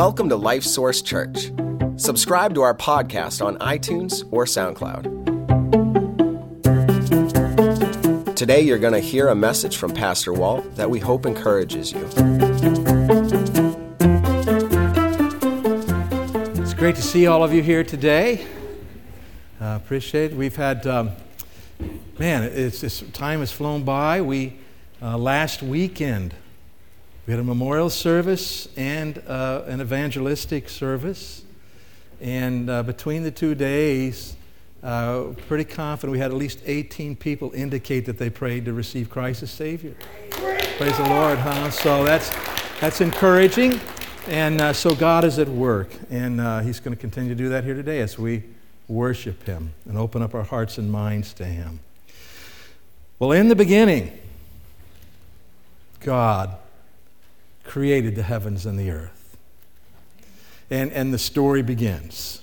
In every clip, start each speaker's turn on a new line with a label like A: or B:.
A: Welcome to Life Source Church. Subscribe to our podcast on iTunes or SoundCloud. Today, you're going to hear a message from Pastor Walt that we hope encourages you.
B: It's great to see all of you here today. Uh, appreciate it. We've had, um, man, it's, this time has flown by. We, uh, last weekend, we had a memorial service and uh, an evangelistic service. And uh, between the two days, uh, pretty confident we had at least 18 people indicate that they prayed to receive Christ as Savior. Praise the Lord, huh? So that's, that's encouraging. And uh, so God is at work. And uh, He's going to continue to do that here today as we worship Him and open up our hearts and minds to Him. Well, in the beginning, God created the heavens and the earth. And, and the story begins.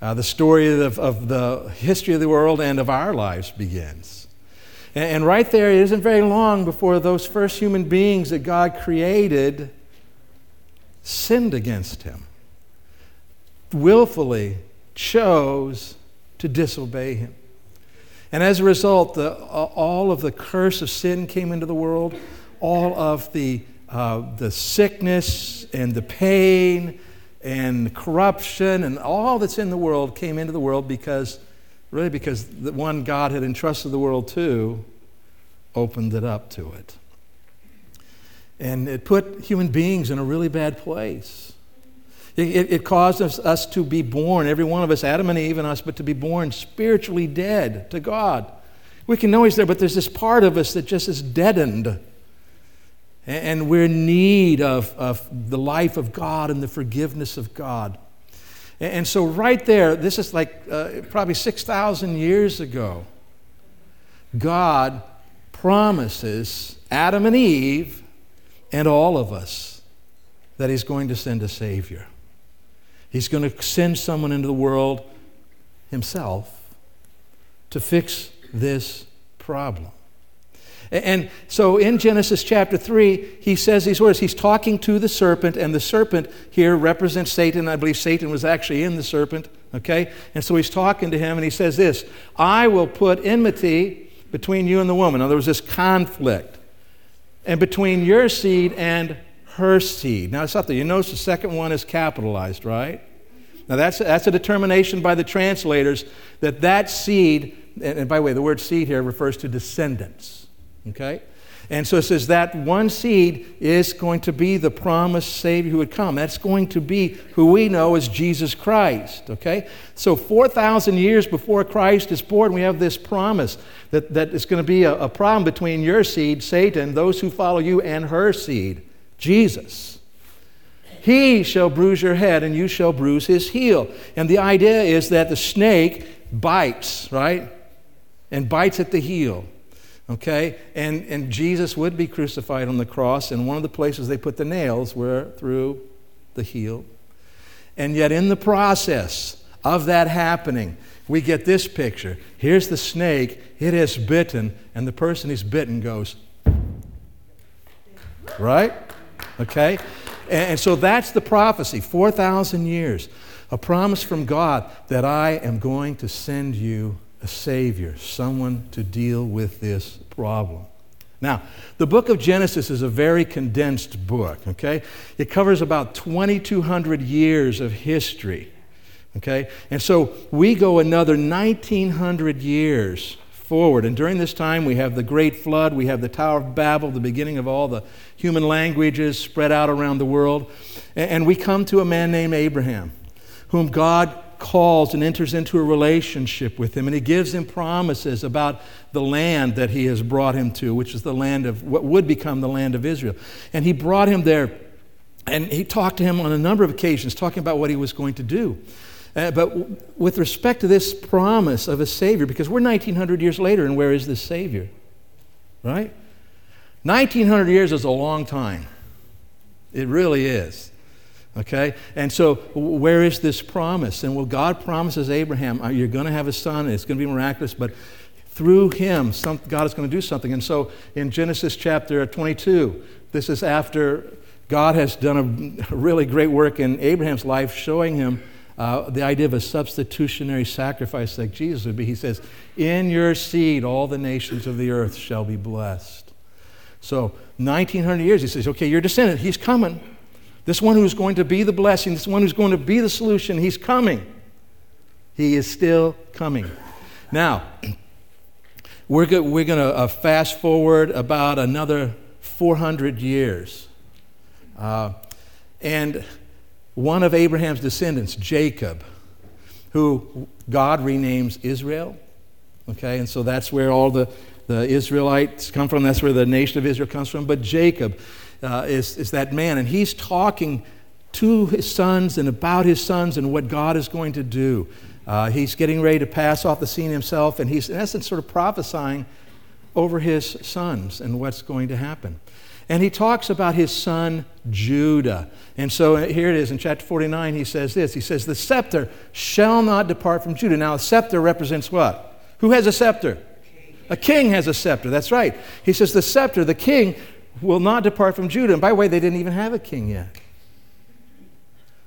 B: Uh, the story of, of, the history of the world and of our lives begins. And, and right there, it isn't very long before those first human beings that God created sinned against Him, willfully chose to disobey Him. And as a result, the, all of the curse of sin came into the world, all of the uh, the sickness and the pain and corruption and all that's in the world came into the world because, really, because the one God had entrusted the world to opened it up to it. And it put human beings in a really bad place. It, it, it caused us, us to be born, every one of us, Adam and Eve and us, but to be born spiritually dead to God. We can know He's there, but there's this part of us that just is deadened and we're in need of, of the life of God and the forgiveness of God. And so, right there, this is like uh, probably 6,000 years ago, God promises Adam and Eve and all of us that He's going to send a Savior. He's going to send someone into the world Himself to fix this problem. And so in Genesis chapter 3, he says these words. He's talking to the serpent, and the serpent here represents Satan. I believe Satan was actually in the serpent, okay? And so he's talking to him, and he says this I will put enmity between you and the woman. Now, there was this conflict, and between your seed and her seed. Now, something, you notice the second one is capitalized, right? Now, that's, that's a determination by the translators that that seed, and by the way, the word seed here refers to descendants. Okay? And so it says that one seed is going to be the promised Savior who would come. That's going to be who we know as Jesus Christ. Okay? So 4,000 years before Christ is born, we have this promise that, that it's going to be a, a problem between your seed, Satan, those who follow you, and her seed, Jesus. He shall bruise your head, and you shall bruise his heel. And the idea is that the snake bites, right? And bites at the heel. Okay? And, and Jesus would be crucified on the cross, and one of the places they put the nails were through the heel. And yet, in the process of that happening, we get this picture. Here's the snake, it has bitten, and the person he's bitten goes, right? Okay? And, and so that's the prophecy 4,000 years. A promise from God that I am going to send you a Savior, someone to deal with this problem. Now, the book of Genesis is a very condensed book, okay? It covers about 2,200 years of history, okay? And so we go another 1,900 years forward. And during this time, we have the Great Flood, we have the Tower of Babel, the beginning of all the human languages spread out around the world. And we come to a man named Abraham, whom God calls and enters into a relationship with him, and he gives him promises about the land that he has brought him to, which is the land of what would become the land of Israel. And he brought him there, and he talked to him on a number of occasions, talking about what he was going to do. Uh, but w- with respect to this promise of a Savior, because we're 1900 years later, and where is this Savior? Right? 1900 years is a long time. It really is. Okay? And so, where is this promise? And well, God promises Abraham, uh, you're going to have a son, it's going to be miraculous, but through him, some, God is going to do something. And so, in Genesis chapter 22, this is after God has done a really great work in Abraham's life, showing him uh, the idea of a substitutionary sacrifice like Jesus would be. He says, In your seed, all the nations of the earth shall be blessed. So, 1900 years, he says, Okay, your descendant, he's coming. This one who's going to be the blessing, this one who's going to be the solution, he's coming. He is still coming. Now, we're, we're going to uh, fast forward about another 400 years. Uh, and one of Abraham's descendants, Jacob, who God renames Israel. Okay, and so that's where all the, the Israelites come from. That's where the nation of Israel comes from. But Jacob uh, is, is that man, and he's talking to his sons and about his sons and what God is going to do. Uh, he's getting ready to pass off the scene himself, and he's, in essence, sort of prophesying over his sons and what's going to happen. And he talks about his son Judah. And so uh, here it is in chapter 49, he says this He says, The scepter shall not depart from Judah. Now, a scepter represents what? Who has a scepter? A king has a scepter. That's right. He says, The scepter, the king, will not depart from Judah. And by the way, they didn't even have a king yet.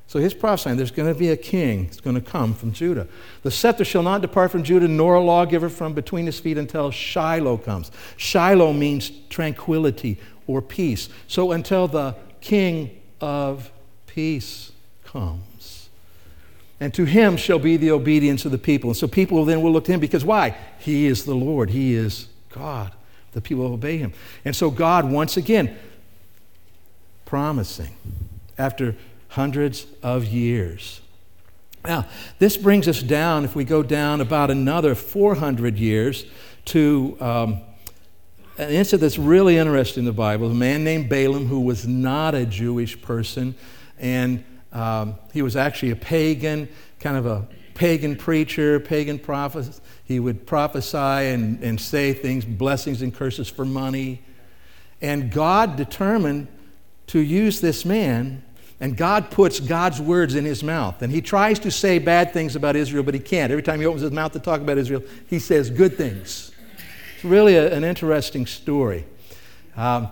B: So he's prophesying there's going to be a king that's going to come from Judah. The scepter shall not depart from Judah, nor a lawgiver from between his feet until Shiloh comes. Shiloh means tranquility or peace. So until the king of peace comes. And to him shall be the obedience of the people. And so people then will look to him because why? He is the Lord, he is God. The people obey him. And so God, once again, promising after hundreds of years. Now, this brings us down, if we go down about another 400 years, to um, an incident that's really interesting in the Bible. A man named Balaam, who was not a Jewish person, and um, he was actually a pagan, kind of a pagan preacher, pagan prophet. He would prophesy and, and say things, blessings and curses for money. And God determined to use this man and God puts God's words in his mouth. And he tries to say bad things about Israel, but he can't. Every time he opens his mouth to talk about Israel, he says good things. It's really a, an interesting story. Um,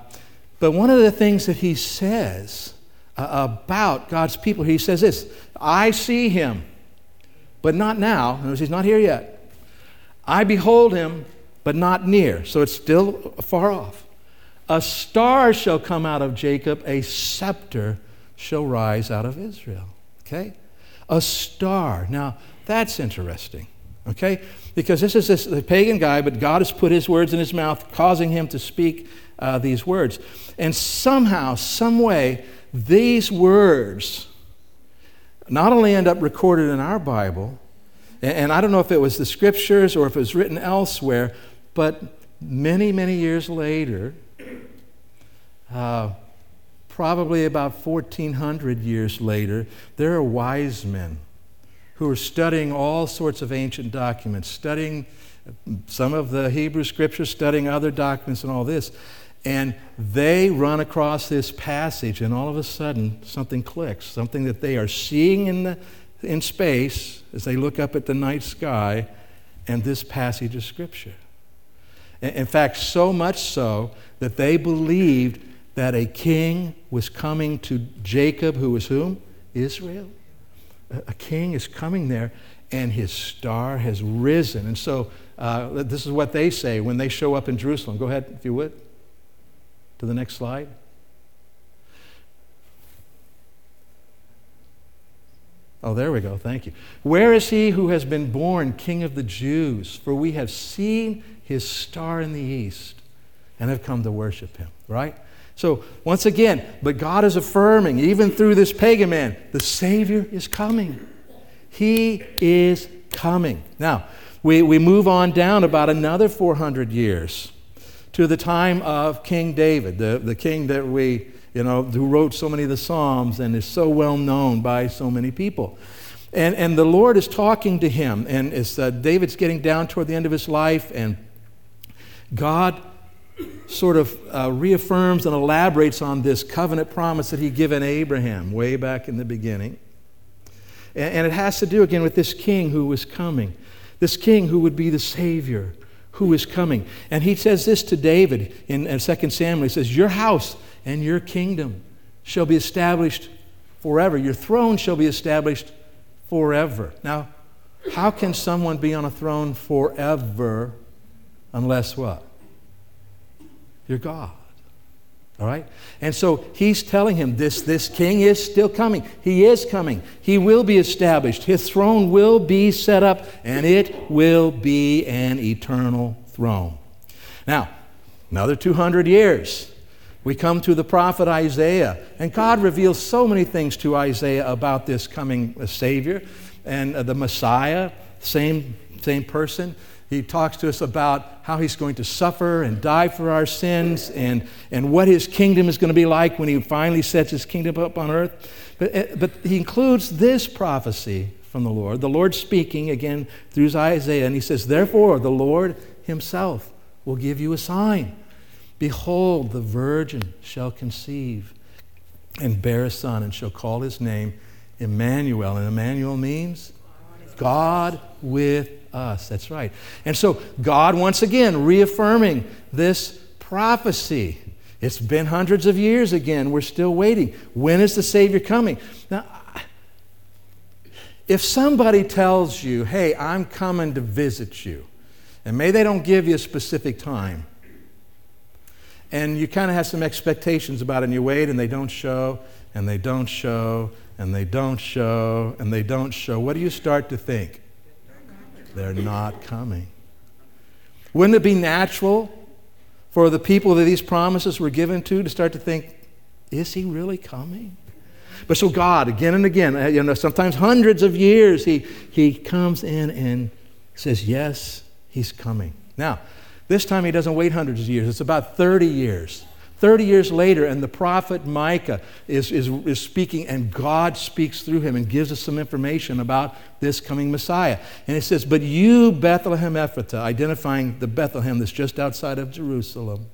B: but one of the things that he says uh, about God's people, he says this I see him, but not now. Because he's not here yet. I behold him, but not near. So it's still far off. A star shall come out of Jacob, a scepter shall rise out of Israel. Okay? A star. Now, that's interesting. Okay? Because this is this, the pagan guy, but God has put his words in his mouth, causing him to speak uh, these words. And somehow, some way, these words not only end up recorded in our Bible, and, I don't know if it was the scriptures or if it was written elsewhere, but many, many years later, uh, probably about 1400 years later, there are wise men who are studying all sorts of ancient documents, studying some of the Hebrew scriptures, studying other documents, and all this. And they run across this passage, and all of a sudden, something clicks, something that they are seeing in, the, in space as they look up at the night sky, and this passage of Scripture. In fact, so much so that they believed that a king was coming to Jacob, who was whom? Israel. A king is coming there, and his star has risen. And so, uh, this is what they say when they show up in Jerusalem. Go ahead, if you would, to the next slide. Oh, there we go. Thank you. Where is he who has been born King of the Jews? For we have seen his star in the east and have come to worship him. Right? So, once again, but God is affirming, even through this pagan man, the Savior is coming. He is coming. Now, we, we move on down about another 400 years to the time of King David, the, the king that we, you know, who wrote so many of the Psalms and is so well known by so many people. And, and the Lord is talking to him, and it's, uh, David's getting down toward the end of his life, and God sort of uh, reaffirms and elaborates on this covenant promise that he'd given Abraham way back in the beginning. And, and it has to do again with this king who was coming, this king who would be the Savior who is coming. And he says this to David in, in 2 Samuel. He says, Your house and your kingdom shall be established forever. Your throne shall be established forever. Now, how can someone be on a throne forever unless what? You're God. All right? And so he's telling him this, this king is still coming. He is coming. He will be established. His throne will be set up, and it will be an eternal throne. Now, another 200 years. We come to the prophet Isaiah, and God reveals so many things to Isaiah about this coming Savior and uh, the Messiah, same, same person. He talks to us about how he's going to suffer and die for our sins and, and what his kingdom is going to be like when he finally sets his kingdom up on earth. But, eh, but he includes this prophecy from the Lord, the Lord speaking again through Isaiah, and he says, Therefore, the Lord himself will give you a sign. Behold, the virgin shall conceive and bear a son, and shall call his name Emmanuel. And Emmanuel means God with us. That's right. And so, God, once again, reaffirming this prophecy. It's been hundreds of years again. We're still waiting. When is the Savior coming? Now, if somebody tells you, hey, I'm coming to visit you, and may they don't give you a specific time, and you kind of have some expectations about it, and you wait, and they don't show, and they don't show, and they don't show, and they don't show, what do you start to think? They're not coming. Wouldn't it be natural for the people that these promises were given to to start to think, is he really coming? But so God, again and again, uh, you know, sometimes hundreds of years, he, he comes in and says, yes, he's coming. Now, this time he doesn't wait hundreds of years. It's about 30 years. 30 years later, and the prophet Micah is, is, is speaking, and God speaks through him and gives us some information about this coming Messiah. And it says, But you, Bethlehem Ephrathah, identifying the Bethlehem that's just outside of Jerusalem.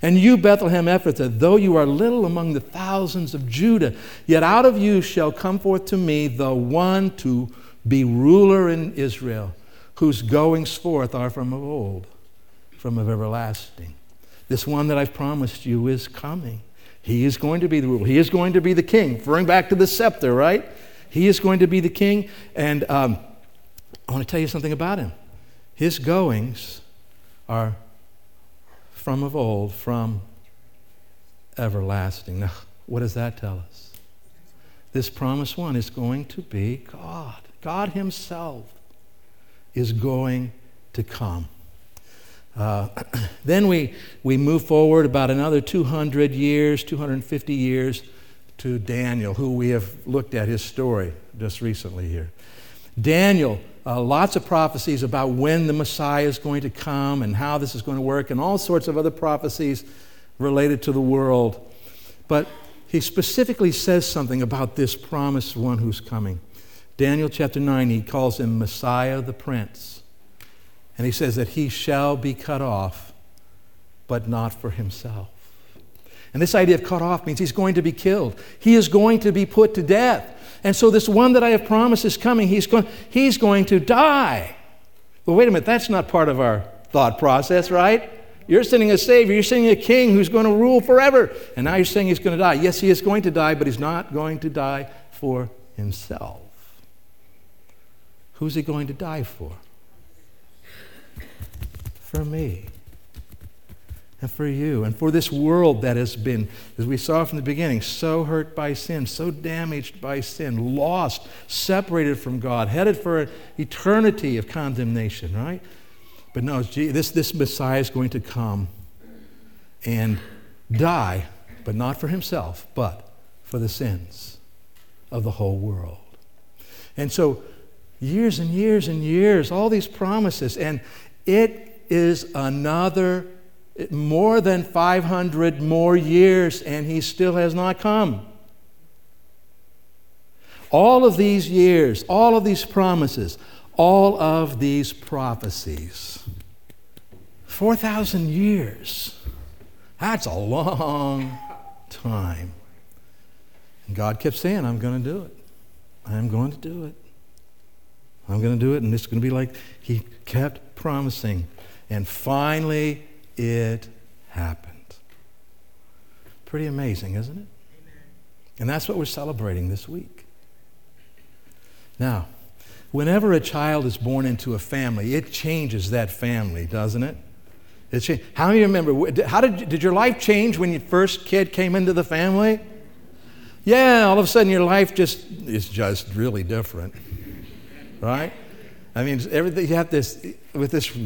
B: And you, Bethlehem Ephrathah, though you are little among the thousands of Judah, yet out of you shall come forth to me the one to be ruler in Israel, whose goings forth are from of old, from of everlasting. This one that I've promised you is coming. He is going to be the ruler. He is going to be the king. Referring back to the scepter, right? He is going to be the king. And um, I want to tell you something about him. His goings are from of old, from everlasting. Now, what does that tell us? This promised one is going to be God. God Himself is going to come. Uh, then we, we move forward about another 200 years, 250 years to Daniel, who we have looked at his story just recently here. Daniel, uh, lots of prophecies about when the Messiah is going to come and how this is going to work, and all sorts of other prophecies related to the world. But he specifically says something about this promised one who's coming. Daniel chapter 9, he calls him Messiah the Prince. And he says that he shall be cut off, but not for himself. And this idea of cut off means he's going to be killed. He is going to be put to death. And so this one that I have promised is coming. He's going, he's going to die. Well, wait a minute, that's not part of our thought process, right? You're sending a Savior, you're sending a King who's going to rule forever. And now you're saying he's going to die. Yes, he is going to die, but he's not going to die for himself. Who's he going to die for? For me and for you and for this world that has been, as we saw from the beginning, so hurt by sin, so damaged by sin, lost, separated from God, headed for an eternity of condemnation, right? But no, this, this Messiah is going to come and die, but not for himself, but for the sins of the whole world. And so, years and years and years, all these promises, and it is another more than 500 more years, and he still has not come. All of these years, all of these promises, all of these prophecies. 4,000 years. That's a long time. And God kept saying, I'm going to do it. I'm going to do it. I'm going to do it. And it's going to be like He kept promising. And finally, it happened. Pretty amazing, isn't it? And that's what we're celebrating this week. Now, whenever a child is born into a family, it changes that family, doesn't it? it cha- how do you remember? How did, did your life change when your first kid came into the family? Yeah, all of a sudden your life just is just really different, right? I mean, everything you have this with this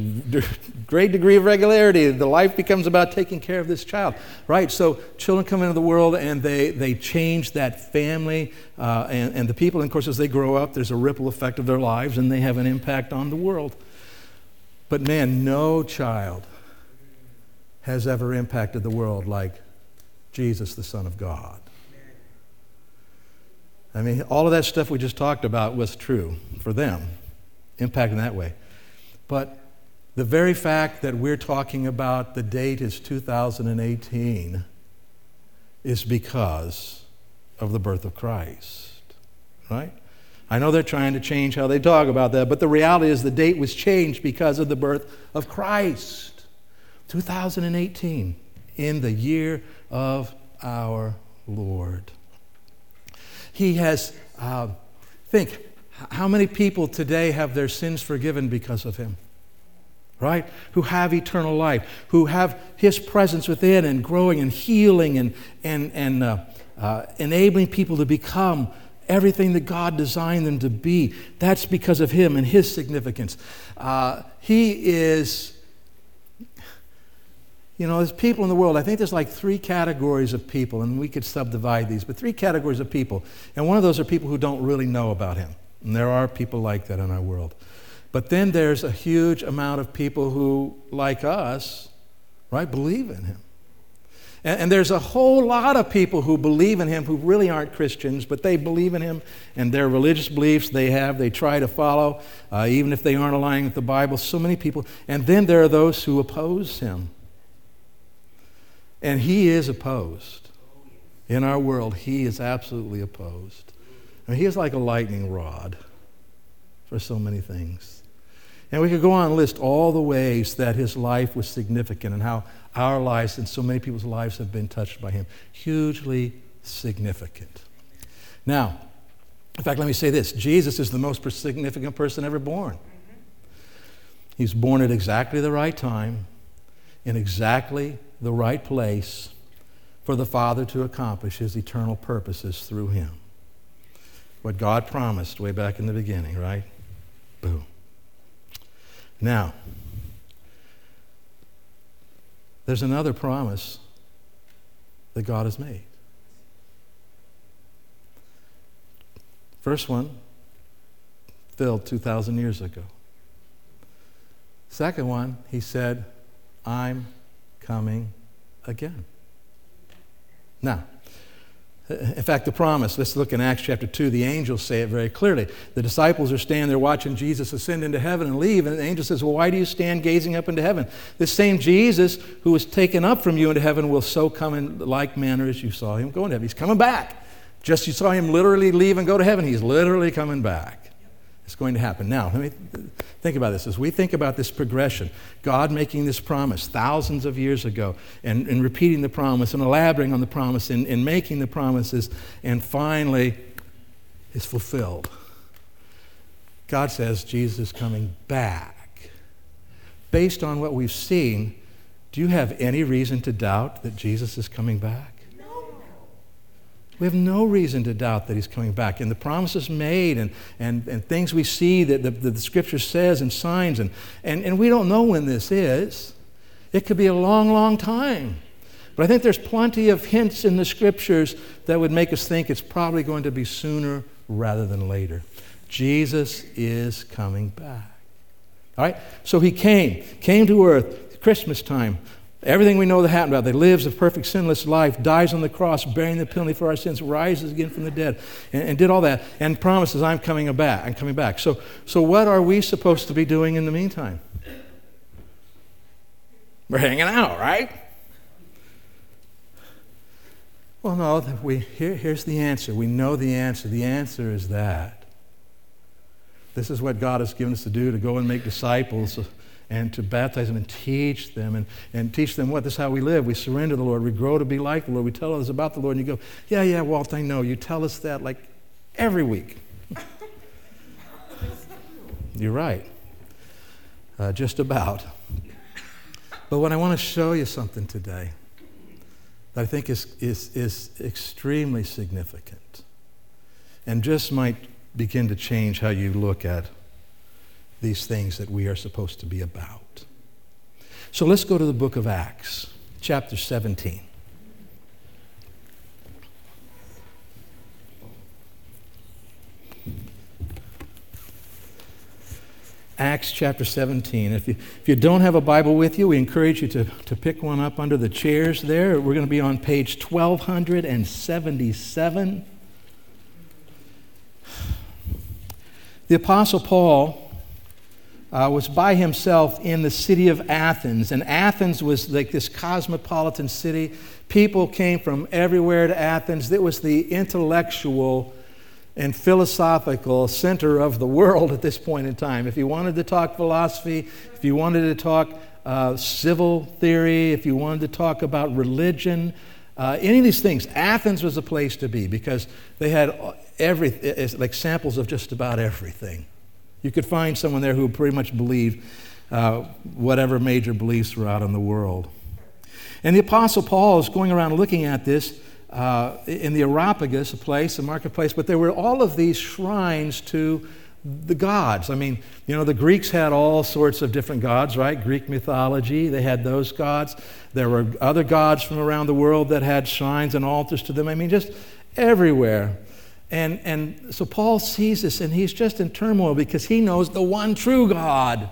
B: great degree of regularity. The life becomes about taking care of this child, right? So children come into the world and they they change that family uh, and and the people. And of course, as they grow up, there's a ripple effect of their lives, and they have an impact on the world. But man, no child has ever impacted the world like Jesus, the Son of God. I mean, all of that stuff we just talked about was true for them impact in that way. But the very fact that we're talking about the date is 2018 is because of the birth of Christ, right? I know they're trying to change how they talk about that, but the reality is the date was changed because of the birth of Christ. 2018, in the year of our Lord. He has, uh, think, how many people today have their sins forgiven because of him? Right? Who have eternal life, who have his presence within and growing and healing and, and, and uh, uh, enabling people to become everything that God designed them to be. That's because of him and his significance. Uh, he is, you know, there's people in the world. I think there's like three categories of people, and we could subdivide these, but three categories of people. And one of those are people who don't really know about him. And there are people like that in our world. But then there's a huge amount of people who, like us, right, believe in him. And, and, there's a whole lot of people who believe in him who really aren't Christians, but they believe in him and their religious beliefs they have, they try to follow, uh, even if they aren't aligning with the Bible. So many people. And then there are those who oppose him. And he is opposed. In our world, he is absolutely opposed. Mean, he is like a lightning rod for so many things. And we could go on and list all the ways that his life was significant and how our lives and so many people's lives have been touched by him. Hugely significant. Now, in fact, let me say this Jesus is the most significant person ever born. He's born at exactly the right time, in exactly the right place, for the Father to accomplish his eternal purposes through him what God promised way back in the beginning, right? Boom. Now, there's another promise that God has made. First one, filled 2,000 years ago. Second one, he said, I'm coming again. Now, in fact, the promise, let's look in Acts chapter 2, the angels say it very clearly. The disciples are standing there watching Jesus ascend into heaven and leave, and the angel says, Well, why do you stand gazing up into heaven? This same Jesus who was taken up from you into heaven will so come in like manner as you saw him go into heaven. He's coming back. Just you saw him literally leave and go to heaven, he's literally coming back. It's going to happen. Now, let me think about this. As we think about this progression, God making this promise thousands of years ago and, and repeating the promise and elaborating on the promise and, and making the promises, and finally is fulfilled. God says Jesus is coming back. Based on what we've seen, do you have any reason to doubt that Jesus is coming back? We have no reason to doubt that he's coming back. And the promises made and, and, and things we see that the, the, scripture says and signs, and, and, and we don't know when this is. It could be a long, long time. But I think there's plenty of hints in the scriptures that would make us think it's probably going to be sooner rather than later. Jesus is coming back. All right? So he came, came to earth, Christmas time, Everything we know that happened about that lives a perfect sinless life, dies on the cross, bearing the penalty for our sins, rises again from the dead, and, and, did all that, and promises, I'm coming back. I'm coming back. So, so what are we supposed to be doing in the meantime? We're hanging out, right? Well, no. We, here, here's the answer. We know the answer. The answer is that this is what God has given us to do to go and make disciples and to baptize them and teach them and, and teach them what this is how we live. We surrender to the Lord. We grow to be like the Lord. We tell others about the Lord. And you go, Yeah, yeah, Walt, I know. You tell us that like every week. You're right. Uh, just about. But what I want to show you something today that I think is, is, is extremely significant and just might begin to change how you look at these things that we are supposed to be about. So let's go to the book of Acts, chapter 17. Acts chapter 17. If you, if you don't have a Bible with you, we encourage you to, to pick one up under the chairs there. We're going to be on page 1277. The Apostle Paul uh, was by himself in the city of Athens, and Athens was like this cosmopolitan city. People came from everywhere to Athens. It was the intellectual and philosophical center of the world at this point in time. If you wanted to talk philosophy, if you wanted to talk uh, civil theory, if you wanted to talk about religion, uh, any of these things, Athens was a place to be because they had every, like samples of just about everything. You could find someone there who pretty much believed uh, whatever major beliefs were out in the world. And the Apostle Paul is going around looking at this uh, in the Areopagus, a place, a marketplace, but there were all of these shrines to the gods. I mean, you know, the Greeks had all sorts of different gods, right? Greek mythology, they had those gods. There were other gods from around the world that had shrines and altars to them. I mean, just everywhere. And, and so Paul sees this and he's just in turmoil because he knows the one true God.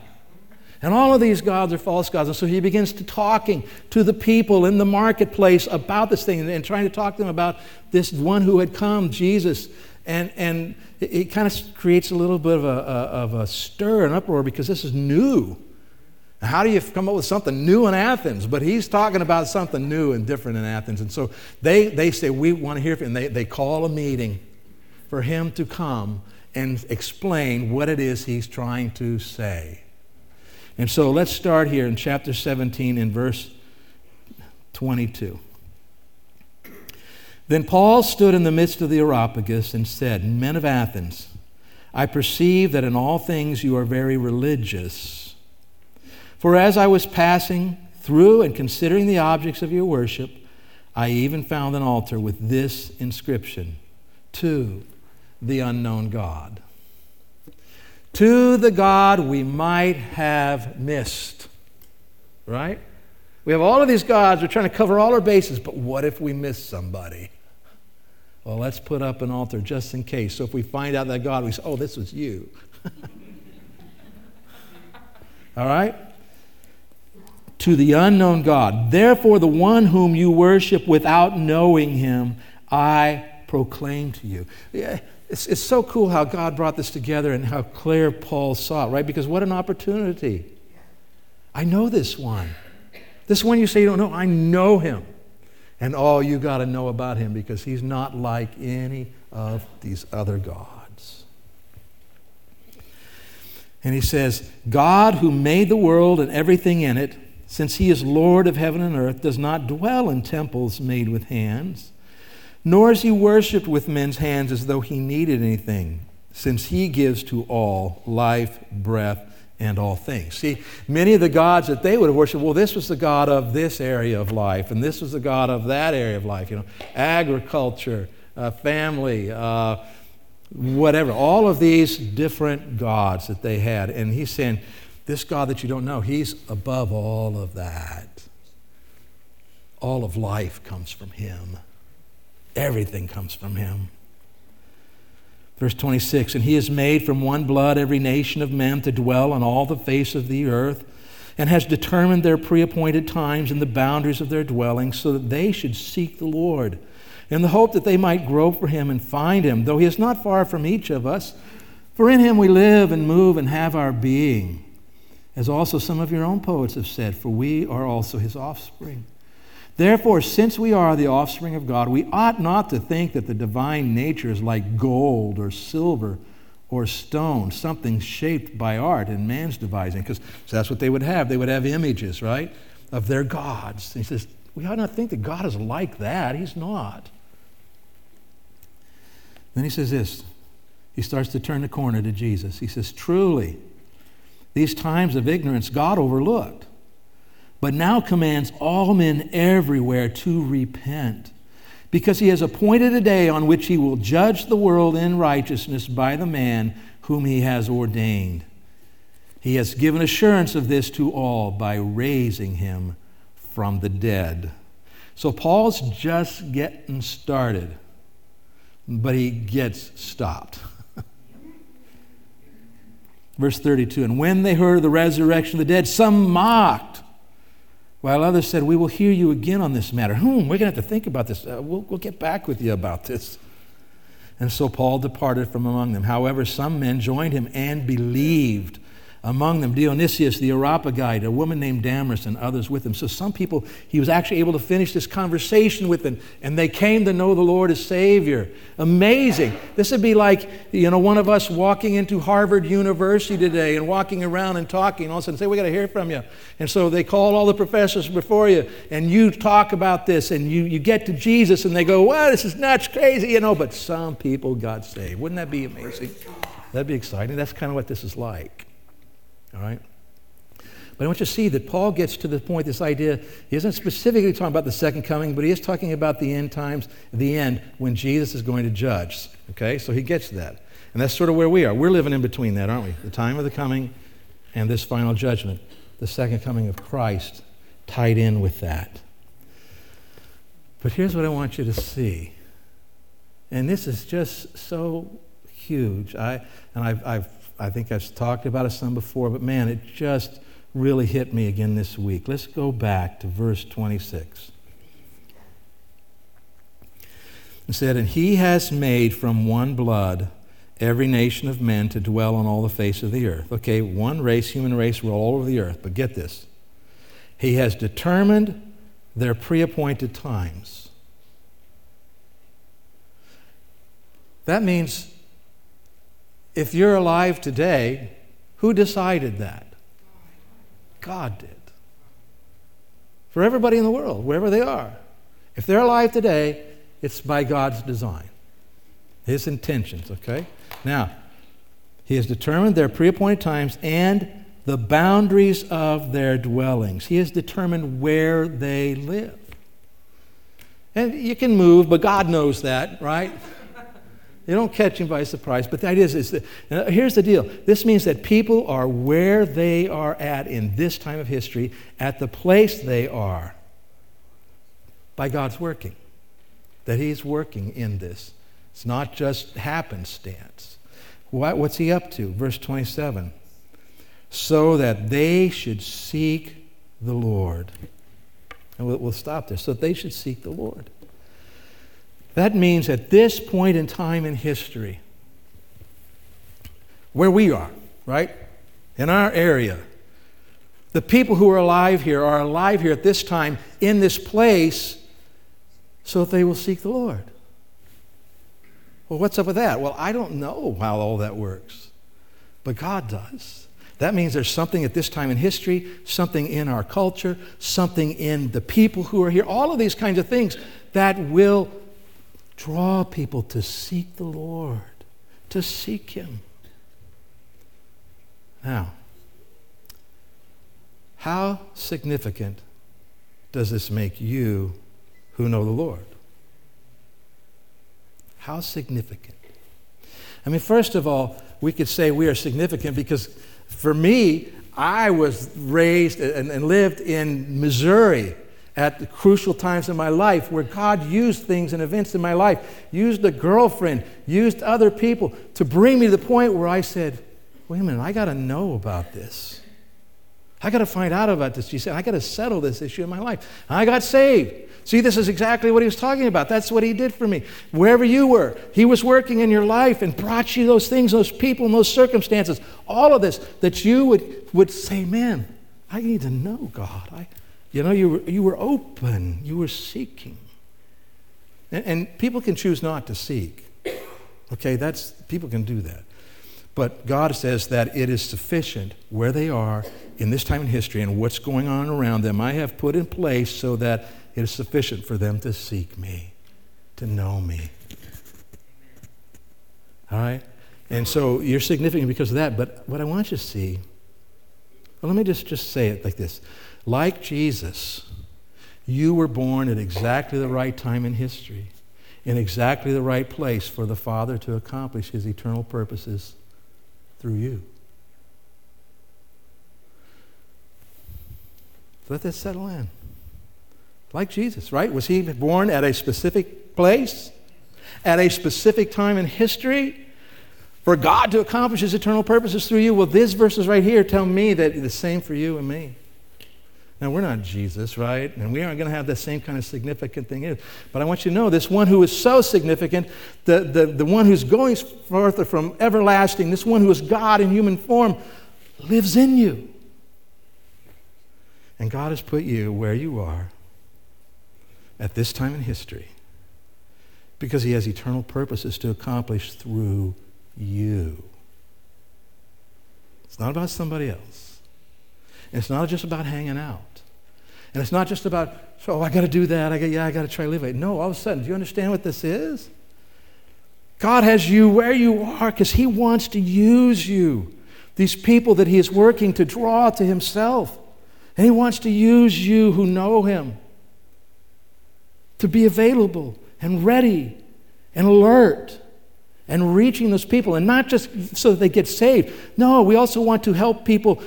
B: And all of these gods are false gods. And so he begins to talking to the people in the marketplace about this thing and, and trying to talk to them about this one who had come, Jesus. And, and it, it kind of creates a little bit of a, a, of a stir and uproar because this is new. How do you come up with something new in Athens? But he's talking about something new and different in Athens. And so they, they say, We want to hear from him. They, they call a meeting for him to come and explain what it is he's trying to say. And so let's start here in chapter 17 in verse 22. Then Paul stood in the midst of the Areopagus and said, Men of Athens, I perceive that in all things you are very religious. For as I was passing through and considering the objects of your worship, I even found an altar with this inscription To the unknown God to the God we might have missed. Right? We have all of these gods, we're trying to cover all our bases, but what if we miss somebody? Well, let's put up an altar just in case. So if we find out that God, we say, oh, this was you. all right? To the unknown God. Therefore, the one whom you worship without knowing him, I proclaim to you. Yeah it's, it's so cool how God brought this together and how clear Paul saw it, right? Because what an opportunity. I know this one. This one you say you don't know, I know him. And all you got to know about him because he's not like any of these other gods. And he says, God who made the world and everything in it, since he is Lord of heaven and earth, does not dwell in temples made with hands nor is he worshiped with men's hands as though he needed anything, since he gives to all life, breath, and all things. See, many of the gods that they would have worshiped, well, this was the God of this area of life, and this was the God of that area of life, you know, agriculture, uh, family, uh, whatever, all of these different gods that they had. And he's saying, this God that you don't know, he's above all of that. All of life comes from him. Everything comes from him. Verse 26 And he has made from one blood every nation of men to dwell on all the face of the earth, and has determined their pre appointed times and the boundaries of their dwellings, so that they should seek the Lord, in the hope that they might grope for him and find him, though he is not far from each of us. For in him we live and move and have our being. As also some of your own poets have said, for we are also his offspring. Therefore, since we are the offspring of God, we ought not to think that the divine nature is like gold or silver or stone, something shaped by art and man's devising, because so that's what they would have. They would have images, right, of their gods. And he says, we ought not think that God is like that. He's not. Then he says this. He starts to turn the corner to Jesus. He says, Truly, these times of ignorance God overlooked, but now commands all men everywhere to repent because he has appointed a day on which he will judge the world in righteousness by the man whom he has ordained. He has given assurance of this to all by raising him from the dead. So Paul's just getting started, but he gets stopped. Verse 32 And when they heard of the resurrection of the dead, some mocked while others said, We will hear you again on this matter. Hmm, we're going to have to think about this. Uh, we'll, we'll get back with you about this. And so Paul departed from among them. However, some men joined him and believed among them Dionysius the Areopagite, a woman named Damaris, and others with him. So some people, he was actually able to finish this conversation with them, and they came to know the Lord as Savior. Amazing. This would be like, you know, one of us walking into Harvard University today and walking around and talking, all of a sudden say, we got to hear from you. And so they call all the professors before you, and you talk about this, and you, you get to Jesus, and they go, well, this is nuts, crazy, you know, but some people got saved. Wouldn't that be amazing? That'd be exciting. That's kind of what this is like. All right? But I want you to see that Paul gets to the point, this idea, he isn't specifically talking about the second coming, but he is talking about the end times, the end, when Jesus is going to judge. Okay? So he gets that. And that's sort of where we are. We're living in between that, aren't we? The time of the coming and this final judgment. The second coming of Christ tied in with that. But here's what I want you to see. And this is just so huge. I, and I've, I've I think I've talked about it some before, but man, it just really hit me again this week. Let's go back to verse 26. It said, And he has made from one blood every nation of men to dwell on all the face of the earth. Okay, one race, human race, we're all over the earth, but get this. He has determined their pre appointed times. That means if you're alive today, who decided that? God did. For everybody in the world, wherever they are. If they're alive today, it's by God's design, His intentions, okay? Now, He has determined their pre appointed times and the boundaries of their dwellings. He has determined where they live. And you can move, but God knows that, right? They don't catch him by surprise. But the idea is, is that, here's the deal this means that people are where they are at in this time of history, at the place they are, by God's working. That He's working in this. It's not just happenstance. What, what's He up to? Verse 27 so that they should seek the Lord. And we'll, we'll stop there. So that they should seek the Lord. That means at this point in time in history, where we are, right? In our area, the people who are alive here are alive here at this time in this place so that they will seek the Lord. Well, what's up with that? Well, I don't know how all that works, but God does. That means there's something at this time in history, something in our culture, something in the people who are here, all of these kinds of things that will Draw people to seek the Lord, to seek Him. Now, how significant does this make you who know the Lord? How significant? I mean, first of all, we could say we are significant because for me, I was raised and, lived in Missouri at the crucial times in my life where God used things and events in my life, used a girlfriend, used other people to bring me to the point where I said, wait a minute, I got to know about this. I got to find out about this. She said, I got to settle this issue in my life. I got saved. See, this is exactly what he was talking about. That's what he did for me. Wherever you were, he was working in your life and brought you those things, those people, and those circumstances, all of this, that you would, would say, man, I need to know God. I, you know, you were, you were open, you were seeking. And, and people can choose not to seek. Okay, that's, people can do that. But God says that it is sufficient where they are in this time in history and what's going on around them. I have put in place so that it is sufficient for them to seek me, to know me. All right? And so you're significant because of that. But what I want you to see, well, let me just, just say it like this. Like Jesus, you were born at exactly the right time in history, in exactly the right place for the Father to accomplish his eternal purposes through you. Let that settle in. Like Jesus, right? Was he born at a specific place, at a specific time in history, for God to accomplish his eternal purposes through you? Well, these verses right here tell me that the same for you and me. Now, we're not Jesus, right? And we aren't going to have the same kind of significant thing. But I want you to know this one who is so significant, the, the, the one who's going forth from everlasting, this one who is God in human form, lives in you. And God has put you where you are at this time in history because He has eternal purposes to accomplish through you. It's not about somebody else. And it's not just about hanging out. And it's not just about, oh, I got to do that. I got, yeah, I got to try it. No, all of a sudden, do you understand what this is? God has you where you are because He wants to use you. These people that He is working to draw to Himself. And He wants to use you who know Him to be available and ready and alert and reaching those people, and not just so that they get saved. No, we also want to help people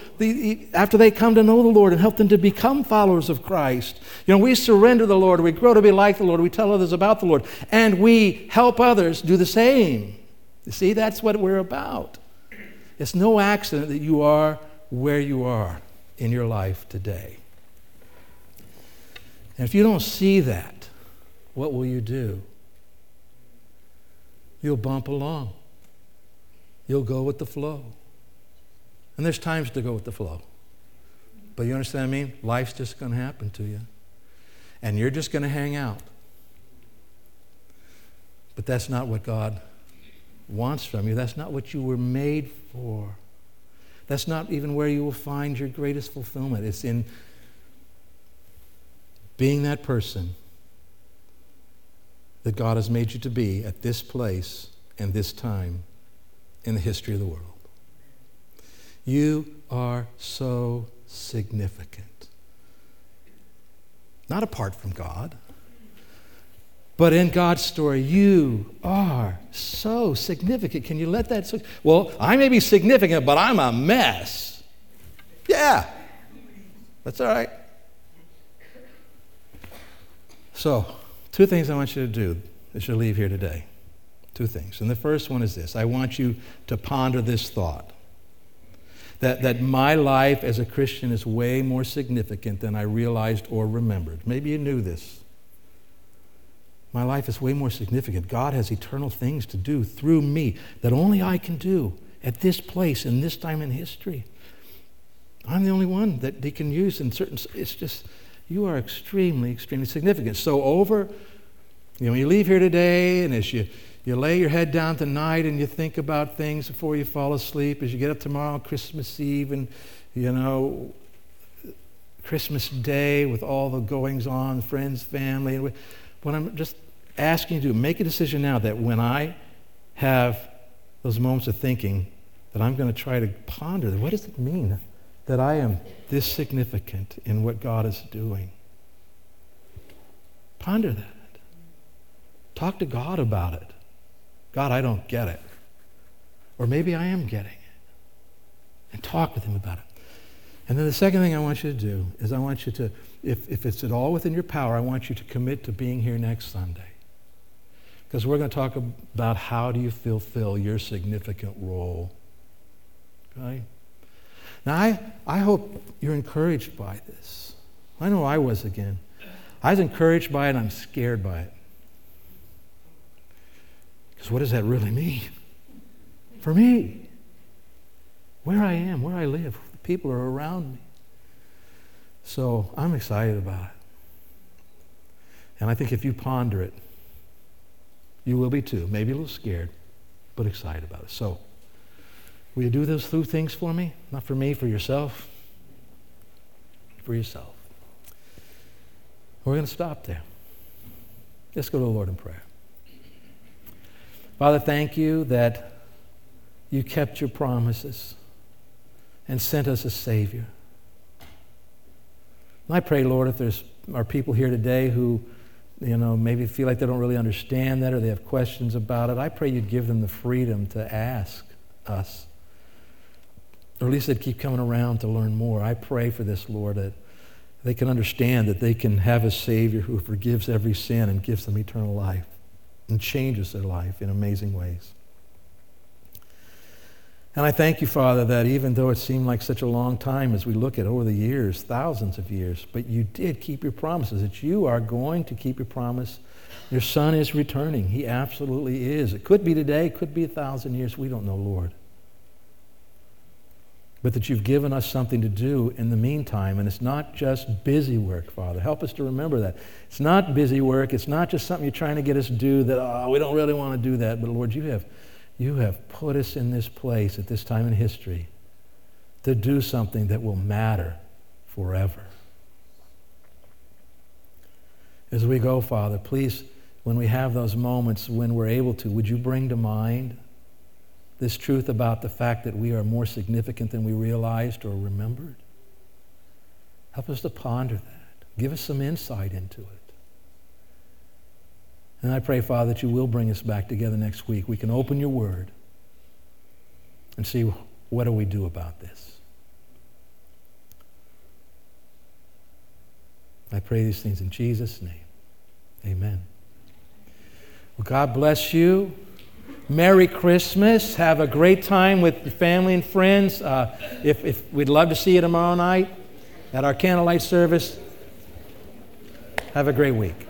B: after they come to know the Lord and help them to become followers of Christ. You know, we surrender the Lord, we grow to be like the Lord, we tell others about the Lord, and we help others do the same. You see, that's what we're about. It's no accident that you are where you are in your life today. And if you don't see that, what will you do? You'll bump along. You'll go with the flow. And there's times to go with the flow. But you understand what I mean? Life's just going to happen to you. And you're just going to hang out. But that's not what God wants from you. That's not what you were made for. That's not even where you will find your greatest fulfillment. It's in being that person that God has made you to be at this place and this time in the history of the world. You are so significant. Not apart from God, but in God's story, you are so significant. Can you let that? Well, I may be significant, but I'm a mess. Yeah, that's all right. So, Two things I want you to do as you leave here today. Two things. And the first one is this I want you to ponder this thought that, that my life as a Christian is way more significant than I realized or remembered. Maybe you knew this. My life is way more significant. God has eternal things to do through me that only I can do at this place in this time in history. I'm the only one that He can use in certain. It's just you are extremely, extremely significant. So over you know, when you leave here today, and as you, you lay your head down tonight and you think about things before you fall asleep, as you get up tomorrow, Christmas Eve, and, you know, Christmas Day with all the goings on, friends, family. What I'm just asking you to do, make a decision now that when I have those moments of thinking, that I'm going to try to ponder what does it mean that I am this significant in what God is doing? Ponder that. Talk to God about it. God, I don't get it. Or maybe I am getting it. And talk with Him about it. And then the second thing I want you to do is I want you to, if, if it's at all within your power, I want you to commit to being here next Sunday. Because we're going to talk about how do you fulfill your significant role. Okay? Now, I, I hope you're encouraged by this. I know I was again. I was encouraged by it, I'm scared by it. Because what does that really mean? For me, where I am, where I live, the people are around me. So I'm excited about it. And I think if you ponder it, you will be too. Maybe a little scared, but excited about it. So Will you do those two things for me? Not for me, for yourself. For yourself. We're going to stop there. Let's go to the Lord in prayer. Father, thank you that you kept your promises and sent us a Savior. And I pray, Lord, if there's are people here today who, you know, maybe feel like they don't really understand that or they have questions about it, I pray you'd give them the freedom to ask us. Or at least they'd keep coming around to learn more. I pray for this, Lord, that they can understand that they can have a Savior who forgives every sin and gives them eternal life and changes their life in amazing ways. And I thank you, Father, that even though it seemed like such a long time as we look at over the years, thousands of years, but you did keep your promises, that you are going to keep your promise. Your Son is returning. He absolutely is. It could be today, it could be a thousand years. We don't know, Lord. But that you've given us something to do in the meantime, and it's not just busy work, Father. Help us to remember that. It's not busy work. It's not just something you're trying to get us to do that, oh, we don't really want to do that. But Lord, you have you have put us in this place at this time in history to do something that will matter forever. As we go, Father, please, when we have those moments when we're able to, would you bring to mind this truth about the fact that we are more significant than we realized or remembered? Help us to ponder that. Give us some insight into it. And I pray, Father, that you will bring us back together next week. We can open your word and see what do we do about this. I pray these things in Jesus' name. Amen. Well, God bless you. Merry Christmas. Have a great time with your family and friends. Uh, if, if we'd love to see you tomorrow night at our candlelight service, have a great week.